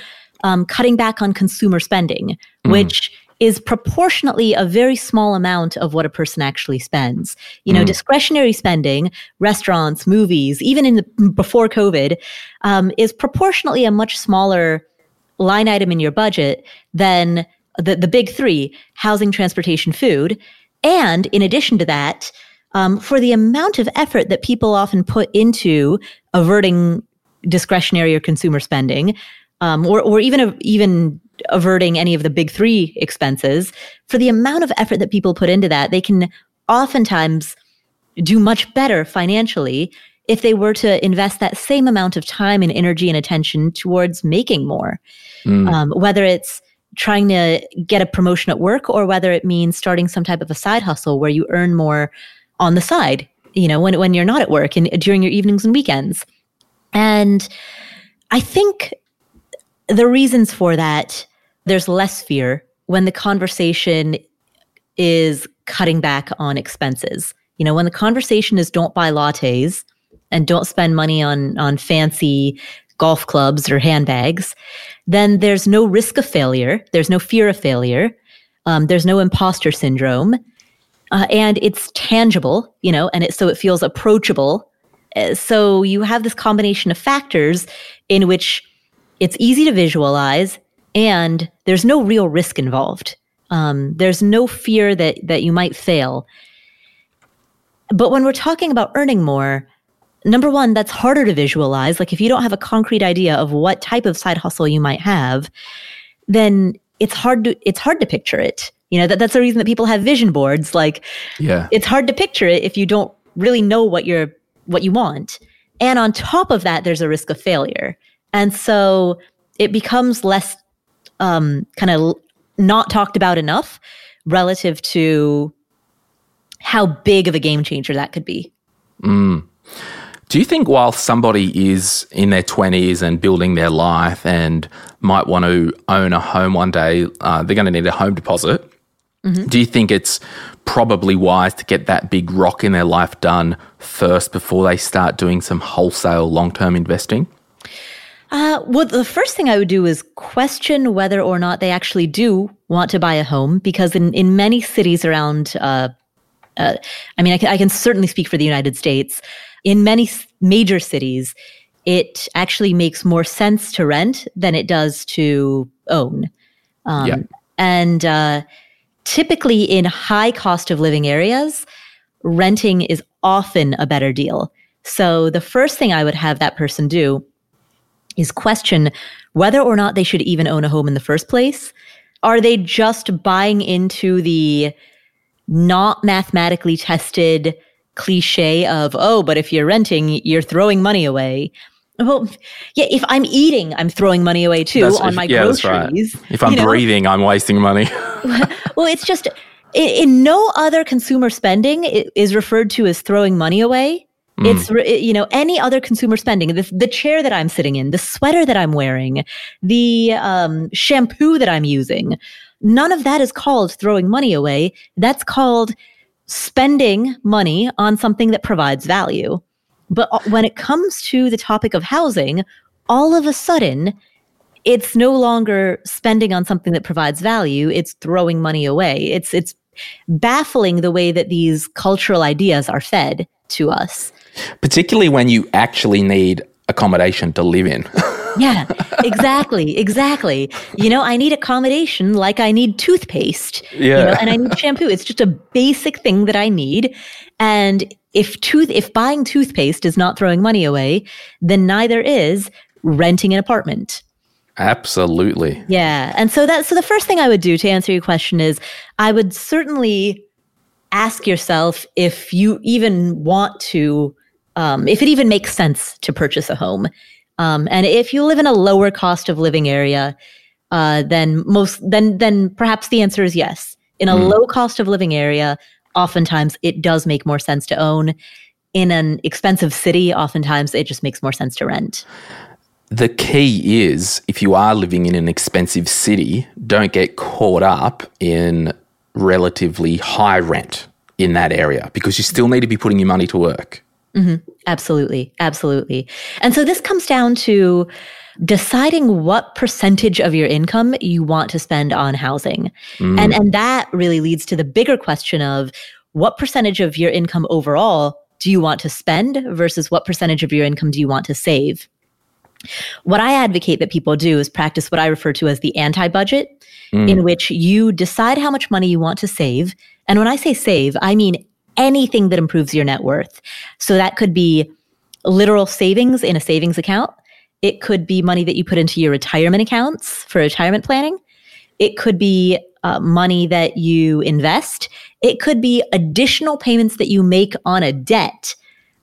um, cutting back on consumer spending, mm. which is proportionately a very small amount of what a person actually spends. You know, mm. discretionary spending, restaurants, movies, even in the before COVID, um, is proportionately a much smaller line item in your budget than the, the big three housing, transportation, food. And in addition to that, um, for the amount of effort that people often put into averting discretionary or consumer spending, um, or, or even even averting any of the big three expenses, for the amount of effort that people put into that, they can oftentimes do much better financially if they were to invest that same amount of time and energy and attention towards making more. Mm. Um, whether it's trying to get a promotion at work or whether it means starting some type of a side hustle where you earn more on the side, you know, when, when you're not at work and during your evenings and weekends. And I think the reasons for that, there's less fear when the conversation is cutting back on expenses. You know, when the conversation is don't buy lattes and don't spend money on on fancy golf clubs or handbags, then there's no risk of failure. There's no fear of failure. Um, there's no imposter syndrome, uh, and it's tangible. You know, and it so it feels approachable. Uh, so you have this combination of factors in which it's easy to visualize and there's no real risk involved. Um, there's no fear that that you might fail. But when we're talking about earning more, number one, that's harder to visualize. Like if you don't have a concrete idea of what type of side hustle you might have, then it's hard to it's hard to picture it. You know, that, that's the reason that people have vision boards. Like yeah. it's hard to picture it if you don't really know what you're what you want. And on top of that, there's a risk of failure. And so it becomes less um, kind of not talked about enough relative to how big of a game changer that could be. Do you think while somebody is in their 20s and building their life and might want to own a home one day, uh, they're going to need a home deposit? Do you think it's probably wise to get that big rock in their life done first before they start doing some wholesale long term investing? Uh, well, the first thing I would do is question whether or not they actually do want to buy a home, because in, in many cities around, uh, uh, I mean, I can, I can certainly speak for the United States. In many s- major cities, it actually makes more sense to rent than it does to own. Um, Yeah. And uh, typically in high cost of living areas, renting is often a better deal. So the first thing I would have that person do is question whether or not they should even own a home in the first place. Are they just buying into the not mathematically tested cliche of, oh, but if you're renting, you're throwing money away? Well, yeah, if I'm eating, I'm throwing money away too That's- on if- my yeah, groceries. right. If I'm you know? breathing, I'm wasting money. well, it's just in, in no other consumer spending is referred to as throwing money away. It's you know any other consumer spending. The, the chair that I'm sitting in, the sweater that I'm wearing, the um, shampoo that I'm using. None of that is called throwing money away. That's called spending money on something that provides value. But uh, when it comes to the topic of housing, all of a sudden, it's no longer spending on something that provides value it's throwing money away it's it's baffling the way that these cultural ideas are fed to us Particularly when you actually need accommodation to live in. yeah exactly exactly you know i need accommodation like i need toothpaste you Yeah. know, and i need shampoo it's just a basic thing that i need and if tooth if buying toothpaste is not throwing money away then neither is renting an apartment Absolutely. Yeah. And so that so the first thing I would do to answer your question is I would certainly ask yourself if you even want to um, if it even makes sense to purchase a home. Um, and if you live in a lower cost of living area, uh, then most then then perhaps the answer is yes. In a low cost of living area, oftentimes it does make more sense to own. In an expensive city, oftentimes it just makes more sense to rent. The key is if you are living in an expensive city, don't get caught up in relatively high rent in that area because you still need to be putting your money to work. Mm-hmm. Absolutely. Absolutely. And so this comes down to deciding what percentage of your income you want to spend on housing. And mm. and that really leads to the bigger question of what percentage of your income overall do you want to spend versus what percentage of your income do you want to save? What I advocate that people do is practice what I refer to as the anti budget, in mm. which you decide how much money you want to save. And when I say save, I mean anything that improves your net worth. So that could be literal savings in a savings account. It could be money that you put into your retirement accounts for retirement planning. It could be uh, money that you invest. It could be additional payments that you make on a debt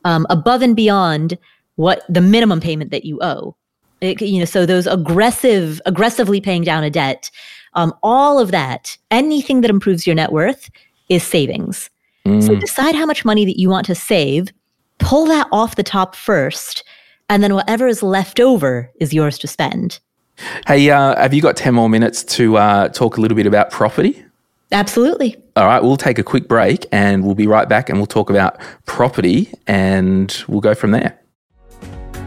um, above and beyond what the minimum payment that you owe. It, you know, so those aggressive, aggressively paying down a debt, um, all of that, anything that improves your net worth is savings. So decide how much money that you want to save, pull that off the top first, and then whatever is left over is yours to spend. Hey, uh, have you got 10 more minutes to uh, talk a little bit about property? Absolutely. All right, we'll take a quick break and we'll be right back and we'll talk about property and we'll go from there.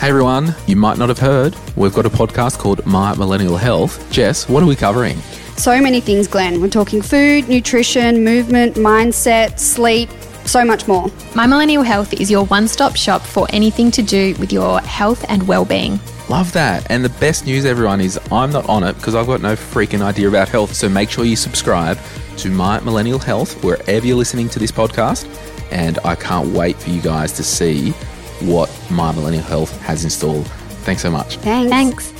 Hey everyone, you might not have heard, we've got a podcast called My Millennial Health. Jess, what are we covering? So many things, Glen. We're talking food, nutrition, movement, mindset, sleep, so much more. My Millennial Health is your one stop shop for anything to do with your health and well-being. Love that. And the best news, everyone, is I'm not on it because I've got no freaking idea about health. So make sure you subscribe to My Millennial Health wherever you're listening to this podcast. And I can't wait for you guys to see what My Millennial Health has installed. Thanks so much. Thanks. Thanks.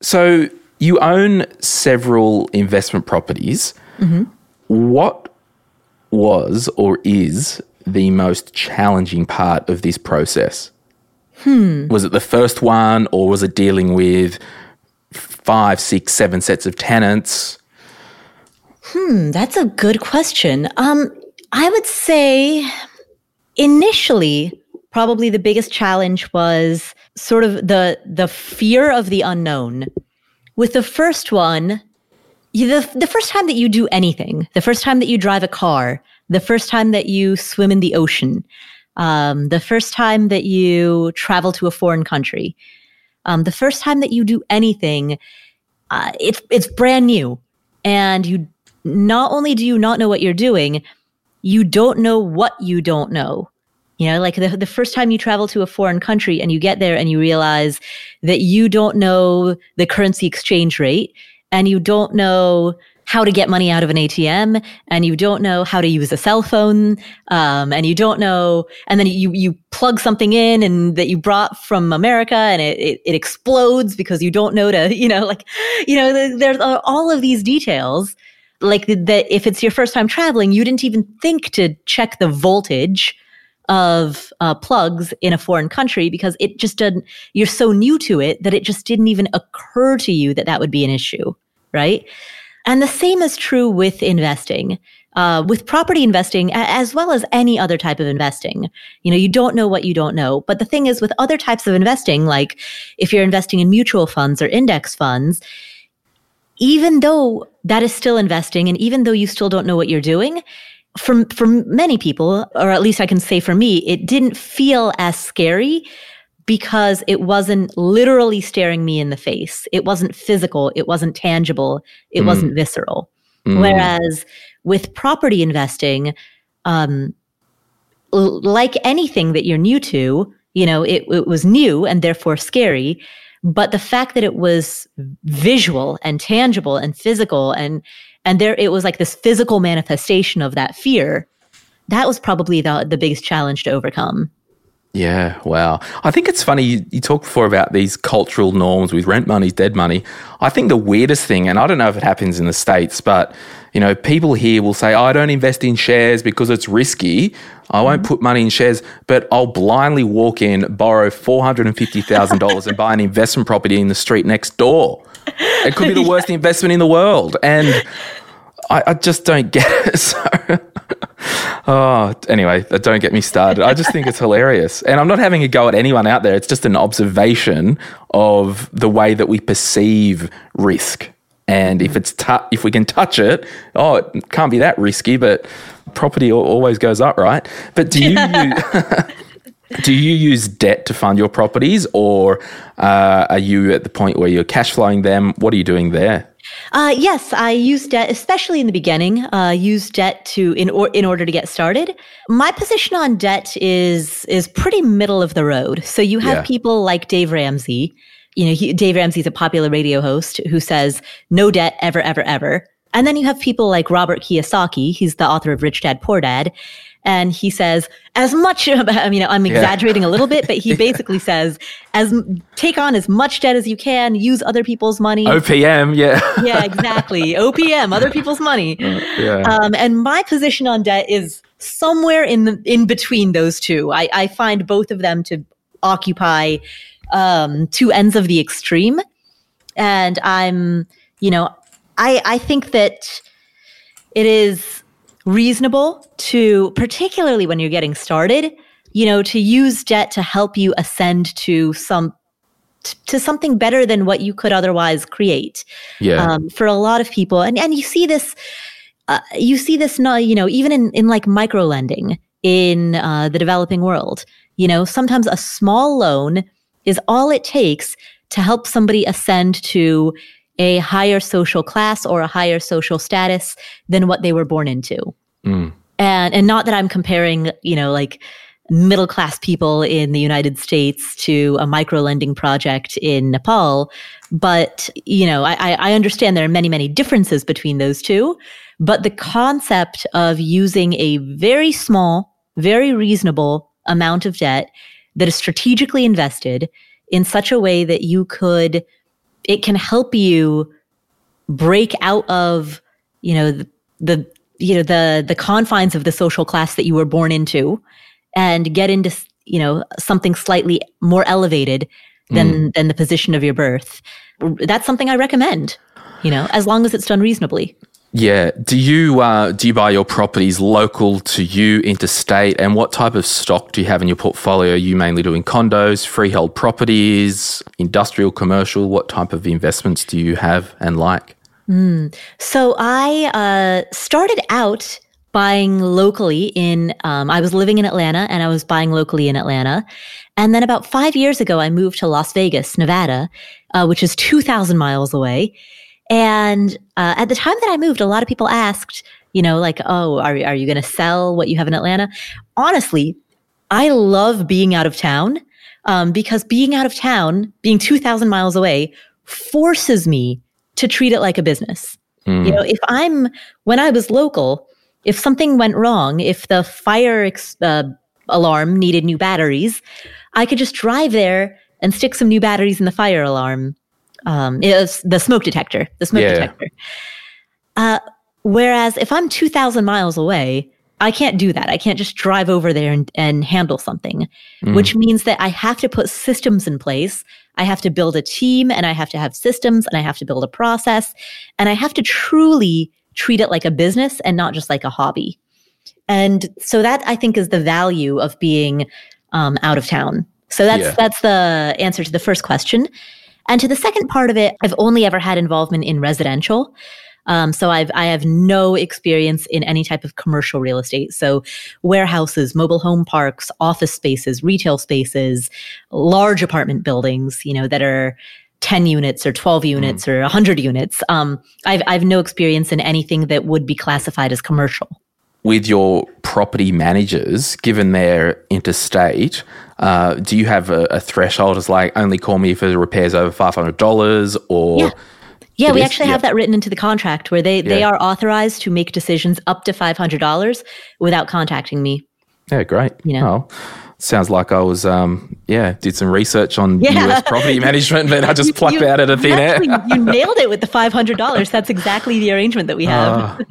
So you own several investment properties. What was or is the most challenging part of this process? Was it the first one, or was it dealing with five, six, seven sets of tenants? Hmm, that's a good question. Um, I would say initially, probably the biggest challenge was sort of the the fear of the unknown. With the first one, the the first time that you do anything, the first time that you drive a car, the first time that you swim in the ocean, um, the first time that you travel to a foreign country, um, the first time that you do anything, uh, it's it's brand new, and you not only do you not know what you're doing, you don't know what you don't know. You know, like the, the first time you travel to a foreign country and you get there and you realize that you don't know the currency exchange rate and you don't know how to get money out of an ATM and you don't know how to use a cell phone um, and you don't know and then you you plug something in and that you brought from America and it, it, it explodes because you don't know to you know like you know there's all of these details like that if it's your first time traveling you didn't even think to check the voltage of uh, plugs in a foreign country because it just didn't you're so new to it that it just didn't even occur to you that that would be an issue right? And the same is true with investing uh, with property investing as well as any other type of investing. You know you don't know what you don't know. But the thing is with other types of investing like if you're investing in mutual funds or index funds even though that is still investing and even though you still don't know what you're doing for for many people or at least I can say for me it didn't feel as scary because it wasn't literally staring me in the face. It wasn't physical. It wasn't tangible. It Mm. wasn't visceral. Mm. whereas with property investing um l- like anything that you're new to you know it, it was new and therefore scary but the fact that it was visual and tangible and physical and and there it was like this physical manifestation of that fear that was probably the the biggest challenge to overcome Yeah, wow. I think it's funny you, you talked before about these cultural norms with rent money, dead money. I think the weirdest thing, and I don't know if it happens in the States, but you know, people here will say, I don't invest in shares because it's risky. I won't mm-hmm. put money in shares, but I'll blindly walk in, borrow $450,000 and buy an investment property in the street next door. It could be the worst investment in the world. And I, I just don't get it. So, oh, anyway, don't get me started. I just think it's hilarious. And I'm not having a go at anyone out there. It's just an observation of the way that we perceive risk. And if it's tu- if we can touch it, oh, it can't be that risky. But property always goes up, right? But do you use, do you use debt to fund your properties, or uh, are you at the point where you're cash flowing them? What are you doing there? Uh, yes, I use debt, especially in the beginning. Uh, use debt to in or in order to get started. My position on debt is is pretty middle of the road. So you have Yeah. people like Dave Ramsey. You know, he, Dave Ramsey's a popular radio host who says no debt ever, ever, ever. And then you have people like Robert Kiyosaki. He's the author of Rich Dad Poor Dad. And he says, as much, I mean, I'm exaggerating a little bit, but he basically says, as take on as much debt as you can, use other people's money OPM, yeah, yeah, exactly. OPM, other people's money. yeah. Um, and my position on debt is somewhere in the in between those two. I, I find both of them to occupy um, two ends of the extreme, and I'm, you know, I I think that it is reasonable to, particularly when you're getting started, you know, to use debt to help you ascend to some to something better than what you could otherwise create yeah. um, for a lot of people. And and you see this, uh, you see this, not you know, even in in like micro lending in uh, the developing world. You know, sometimes a small loan is all it takes to help somebody ascend to a higher social class or a higher social status than what they were born into. Mm. And and not that I'm comparing, you know, like middle class people in the United States to a micro lending project in Nepal. But, you know, I, I understand there are many, many differences between those two. But the concept of using a very small, very reasonable amount of debt that is strategically invested in such a way that you could, it can help you break out of, you know, the, the you know the the confines of the social class that you were born into and get into you know something slightly more elevated than mm. than the position of your birth that's something i recommend you know as long as it's done reasonably yeah. Do you uh, do you buy your properties local to you interstate? And what type of stock do you have in your portfolio? Are you mainly doing condos freehold properties industrial commercial. What type of investments do you have and like? Mm. so i uh, started out buying locally in um, i was living in atlanta and i was buying locally in atlanta. And then about five years ago i moved to las vegas nevada uh, which is 2000 miles away and uh, at the time that i moved a lot of people asked you know like oh are, are you going to sell what you have in atlanta honestly i love being out of town um, because being out of town being 2000 miles away forces me to treat it like a business mm. you know if i'm when i was local if something went wrong, if the fire ex- uh, alarm needed new batteries, I could just drive there and stick some new batteries in the fire alarm. Um, it was the smoke detector, the smoke yeah. detector. Uh, whereas if I'm 2,000 miles away, I can't do that. I can't just drive over there and, and handle something, mm. which means that I have to put systems in place. I have to build a team and I have to have systems and I have to build a process and I have to truly treat it like a business and not just like a hobby. And so that I think is the value of being um, out of town. So that's yeah. that's the answer to the first question. And to the second part of it, I've only ever had involvement in residential. Um, so I've I have no experience in any type of commercial real estate. So warehouses, mobile home parks, office spaces, retail spaces, large apartment buildings, you know, that are 10 units or 12 units mm. or 100 units. Um, I've, I've no experience in anything that would be classified as commercial. With your property managers, given they're interstate, uh, do you have a, a, threshold? It's like only call me if the repairs over five hundred dollars, or yeah, yeah we is? actually have that written into the contract where they yeah. they are authorized to make decisions up to five hundred dollars without contacting me. Yeah, great. You know. Oh sounds like I was, um, yeah, did some research on yeah. US property management, but I just plucked you, out of the thin air. you nailed it with the $500. That's exactly the arrangement that we have. Uh,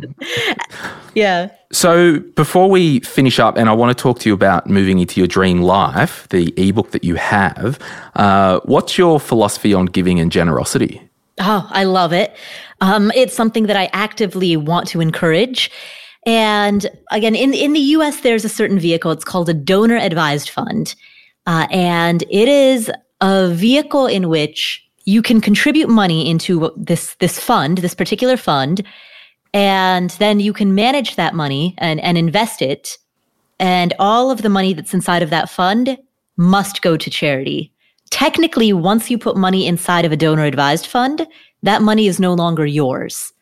yeah. So before we finish up, and I want to talk to you about moving into your dream life, the ebook that you have, uh, what's your philosophy on giving and generosity? Oh, I love it. Um, it's something that I actively want to encourage. And again, in, in the US, there's a certain vehicle. It's called a donor advised fund. Uh, and it is a vehicle in which you can contribute money into this, this fund, this particular fund, and then you can manage that money and, and invest it. And all of the money that's inside of that fund must go to charity. Technically, once you put money inside of a donor advised fund, that money is no longer yours.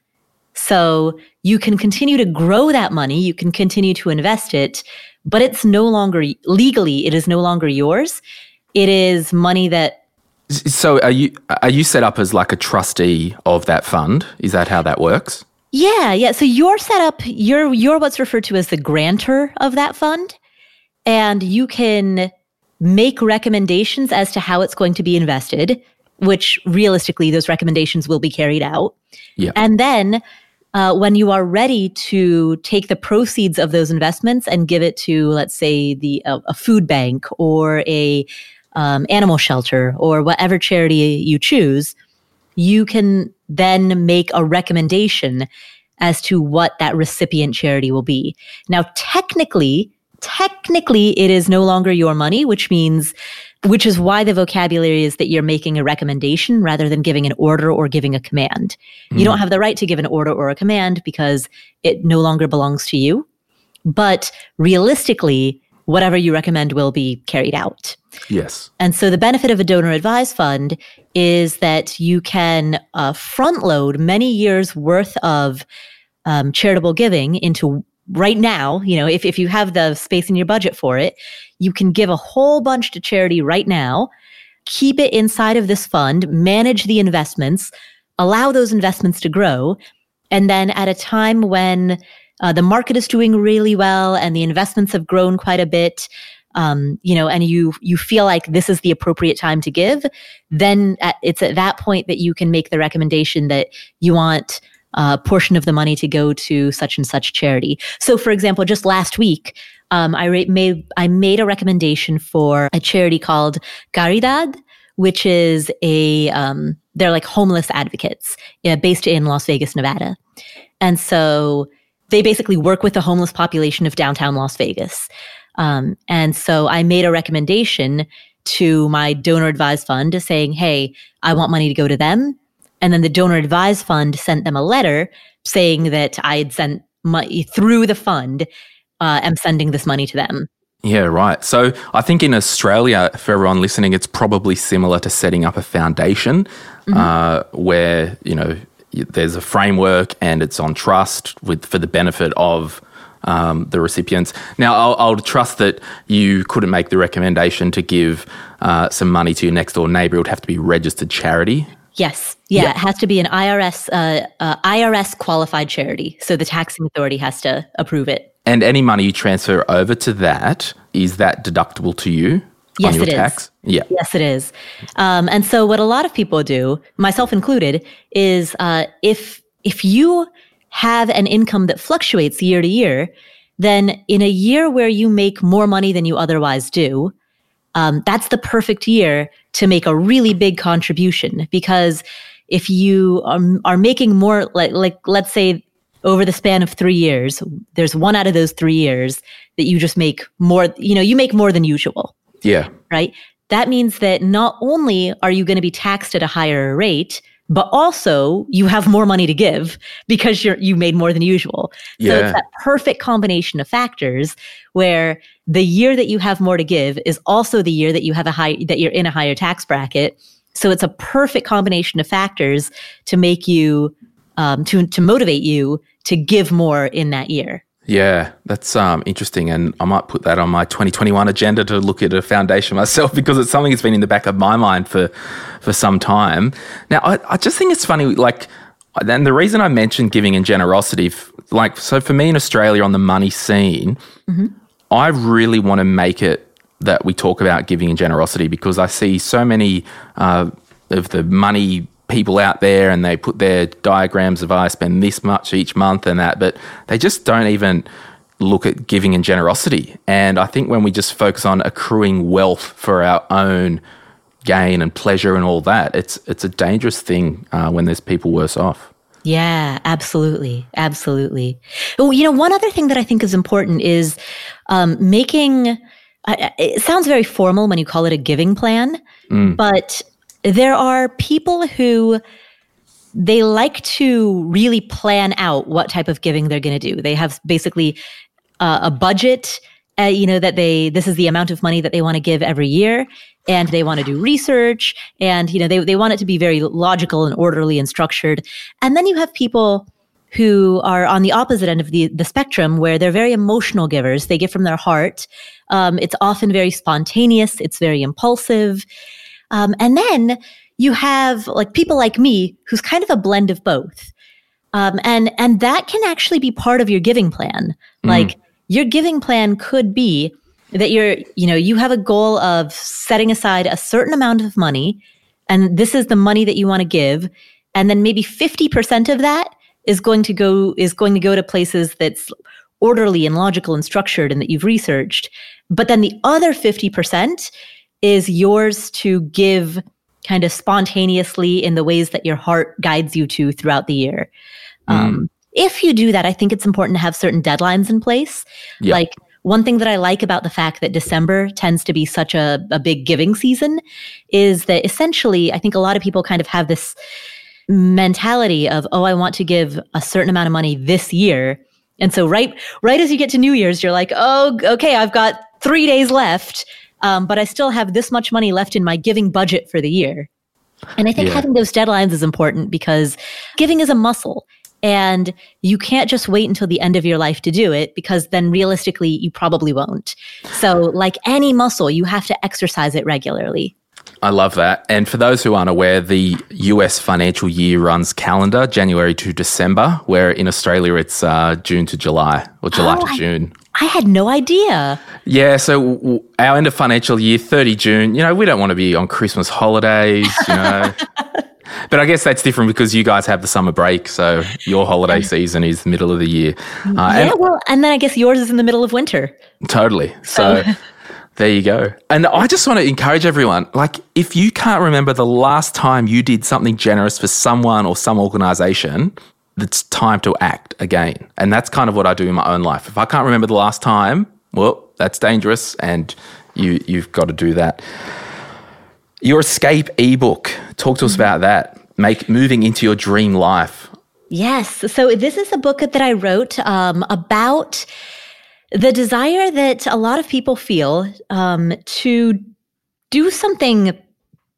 So you can continue to grow that money, you can continue to invest it, but it's no longer legally, it is no longer yours. It is money that So are you are you set up as like a trustee of that fund? Is that how that works? Yeah, yeah. So you're set up, you're you're what's referred to as the grantor of that fund. And you can make recommendations as to how it's going to be invested, which realistically those recommendations will be carried out. Yeah. And then uh, when you are ready to take the proceeds of those investments and give it to, let's say, the uh, a food bank or a um, animal shelter or whatever charity you choose, you can then make a recommendation as to what that recipient charity will be. Now, technically, technically, it is no longer your money, which means which is why the vocabulary is that you're making a recommendation rather than giving an order or giving a command. Mm. You don't hmm. have the right to give an order or a command because it no longer belongs to you. But realistically, whatever you recommend will be carried out. Yes. And so the benefit of a donor advised fund is that you can uh, front load many years worth of um, charitable giving into right now, you know, if, if you have the space in your budget for it, you can give a whole bunch to charity right now, keep it inside of this fund, manage the investments, allow those investments to grow. And then at a time when uh, the market is doing really well and the investments have grown quite a bit, um, you know, and you you feel like this is the appropriate time to give, then at, it's at that point that you can make the recommendation that you want a portion of the money to go to such and such charity. So, for example, just last week, um, I ra- made I made a recommendation for a charity called Caridad, which is a um, they're like homeless advocates yeah, based in Las Vegas, Nevada, and so they basically work with the homeless population of downtown Las Vegas. Um, and so I made a recommendation to my donor advised fund saying, "Hey, I want money to go to them." And then the donor advised fund sent them a letter saying that I had sent money through the fund. Uh, am sending this money to them. Yeah, right. So I think in Australia, for everyone listening, it's probably similar to setting up a foundation mm-hmm. uh, where, you know, there's a framework and it's on trust with for the benefit of um, the recipients. Now, I'll, I'll, trust that you couldn't make the recommendation to give uh, some money to your next door neighbor. It would have to be registered charity. Yes. Yeah, It has to be an IRS uh, uh, IRS qualified charity. So the taxing authority has to approve it. And any money you transfer over to that, is that deductible to you? Yes, it tax? is. Yeah. Yes, it is. Um, and so what a lot of people do, myself included, is uh, if if you have an income that fluctuates year to year, then in a year where you make more money than you otherwise do, um, that's the perfect year to make a really big contribution because if you are, are making more like like let's say over the span of three years there's one out of those three years that you just make more you know you make more than usual yeah right that means that not only are you going to be taxed at a higher rate but also you have more money to give because you're you made more than usual. Yeah. So it's that perfect combination of factors where the year that you have more to give is also the year that you have a high that you're in a higher tax bracket. So it's a perfect combination of factors to make you um, to to motivate you to give more in that year. Yeah, that's um, interesting. And I might put that on my 2021 agenda to look at a foundation myself because it's something that's been in the back of my mind for, for some time. Now, I, I just think it's funny, like, and the reason I mentioned giving and generosity, like, so for me in Australia on the money scene, mm-hmm. I really want to make it that we talk about giving and generosity because I see so many uh, of the money people out there and they put their diagrams of I spend this much each month and that, but they just don't even look at giving and generosity. And I think when we just focus on accruing wealth for our own gain and pleasure and all that, it's it's a dangerous thing uh, when there's people worse off. Yeah, absolutely, absolutely. Well, you know, one other thing that I think is important is um, making. It sounds very formal when you call it a giving plan, mm. but there are people who they like to really plan out what type of giving they're going to do. They have basically uh, a budget, uh, you know, that they, this is the amount of money that they want to give every year. And they want to do research and, you know, they, they want it to be very logical and orderly and structured. And then you have people who are on the opposite end of the, the spectrum where they're very emotional givers. They give from their heart. Um, it's often very spontaneous. It's very impulsive. Um, and then you have like people like me who's kind of a blend of both. Um, and and that can actually be part of your giving plan. Mm. Like your giving plan could be that you're, you know, you have a goal of setting aside a certain amount of money, and this is the money that you want to give, and then maybe 50% of that is going to go is going to go to places that's orderly and logical and structured and that you've researched. But then the other 50% is yours to give kind of spontaneously in the ways that your heart guides you to throughout the year. Mm. Um, if you do that, I think it's important to have certain deadlines in place. Yep. Like one thing that I like about the fact that December tends to be such a, a big giving season is that essentially, I think a lot of people kind of have this mentality of, oh, I want to give a certain amount of money this year. And so right right as you get to New Year's, you're like, oh, okay, I've got three days left um, but I still have this much money left in my giving budget for the year. And I think yeah. having those deadlines is important because giving is a muscle. And you can't just wait until the end of your life to do it because then realistically, you probably won't. So, like any muscle, you have to exercise it regularly. I love that. And for those who aren't aware, the US financial year runs calendar January to December, where in Australia it's uh, June to July or July Oh, to I- June. I had no idea. Yeah, so w- our end of financial year, 30 June, you know, we don't want to be on Christmas holidays, you know. but I guess that's different because you guys have the summer break. So your holiday season is the middle of the year. Uh, yeah, well, and then I guess yours is in the middle of winter. Totally. So there you go. And I just want to encourage everyone like, if you can't remember the last time you did something generous for someone or some organization, it's time to act again. And that's kind of what I do in my own life. If I can't remember the last time, well, that's dangerous and you, you've got to do that. Your escape ebook, talk to us about that. Make moving into your dream life. Yes. So this is a book that I wrote um, about the desire that a lot of people feel um, to do something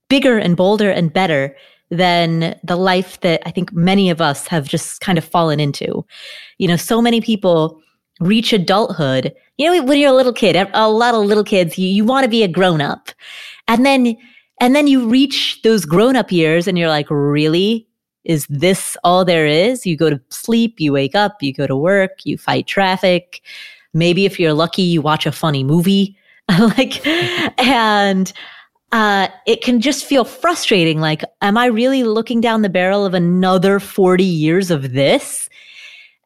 bigger and bolder and better than the life that I think many of us have just kind of fallen into. You know, so many people reach adulthood. You know, when you're a little kid, a lot of little kids, you, you want to be a grown up. And then and then you reach those grown up years and you're like, really? Is this all there is? You go to sleep, you wake up, you go to work, you fight traffic. Maybe if you're lucky, you watch a funny movie. like, and uh, it can just feel frustrating. Like, am I really looking down the barrel of another 40 years of this?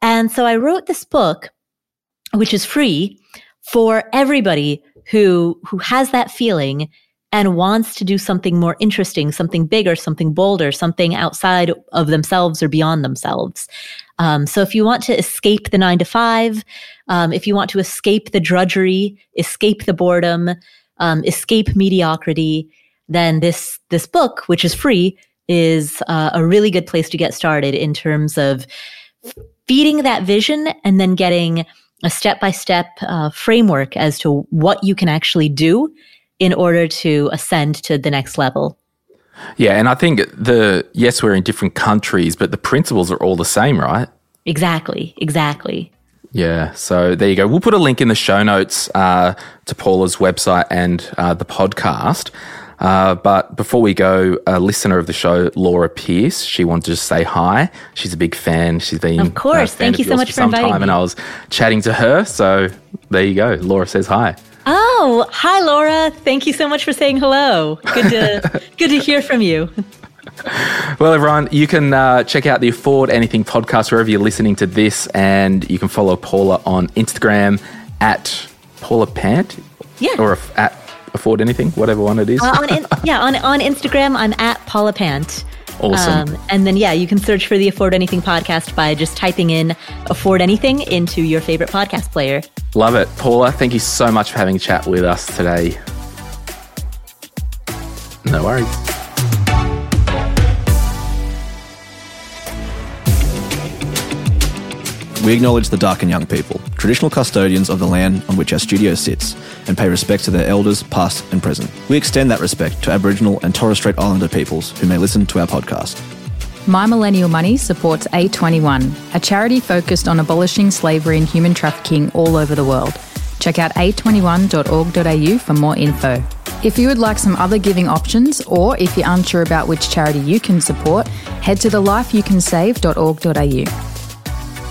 And so I wrote this book, which is free for everybody who who has that feeling and wants to do something more interesting, something bigger, something bolder, something outside of themselves or beyond themselves. Um, so if you want to escape the nine to five, um, if you want to escape the drudgery, escape the boredom, um, escape mediocrity, then this this book, which is free, is uh, a really good place to get started in terms of feeding that vision and then getting a step by step framework as to what you can actually do in order to ascend to the next level. Yeah, and I think the yes, we're in different countries, but the principles are all the same, right? Exactly, exactly. Yeah, so there you go. We'll put a link in the show notes uh, to Paula's website and uh, the podcast. Uh, but before we go, a listener of the show, Laura Pierce, she wanted to just say hi. She's a big fan. She's been Of course. Thank you so much for some inviting time, and. I was chatting to her. So there you go. Laura says hi. Oh, hi Laura. Thank you so much for saying hello. Good to good to hear from you. Well, everyone, you can uh, check out the Afford Anything podcast wherever you're listening to this, and you can follow Paula on Instagram at Paula Pant, Yeah. or at Afford Anything, whatever one it is. Uh, on in, yeah, on on Instagram, I'm at Paula Pant. awesome. Um, and then yeah, you can search for the Afford Anything podcast by just typing in Afford Anything into your favorite podcast player. Love it. Paula, thank you so much for having a chat with us today. No worries. We acknowledge the Darkinjung people, traditional custodians of the land on which our studio sits, and pay respect to their elders, past and present. We extend that respect to Aboriginal and Torres Strait Islander peoples who may listen to our podcast. My Millennial Money supports A21, a charity focused on abolishing slavery and human trafficking all over the world. Check out a21.org.au for more info. If you would like some other giving options, or if you're unsure about which charity you can support, head to thelifeyoucansave.org.au.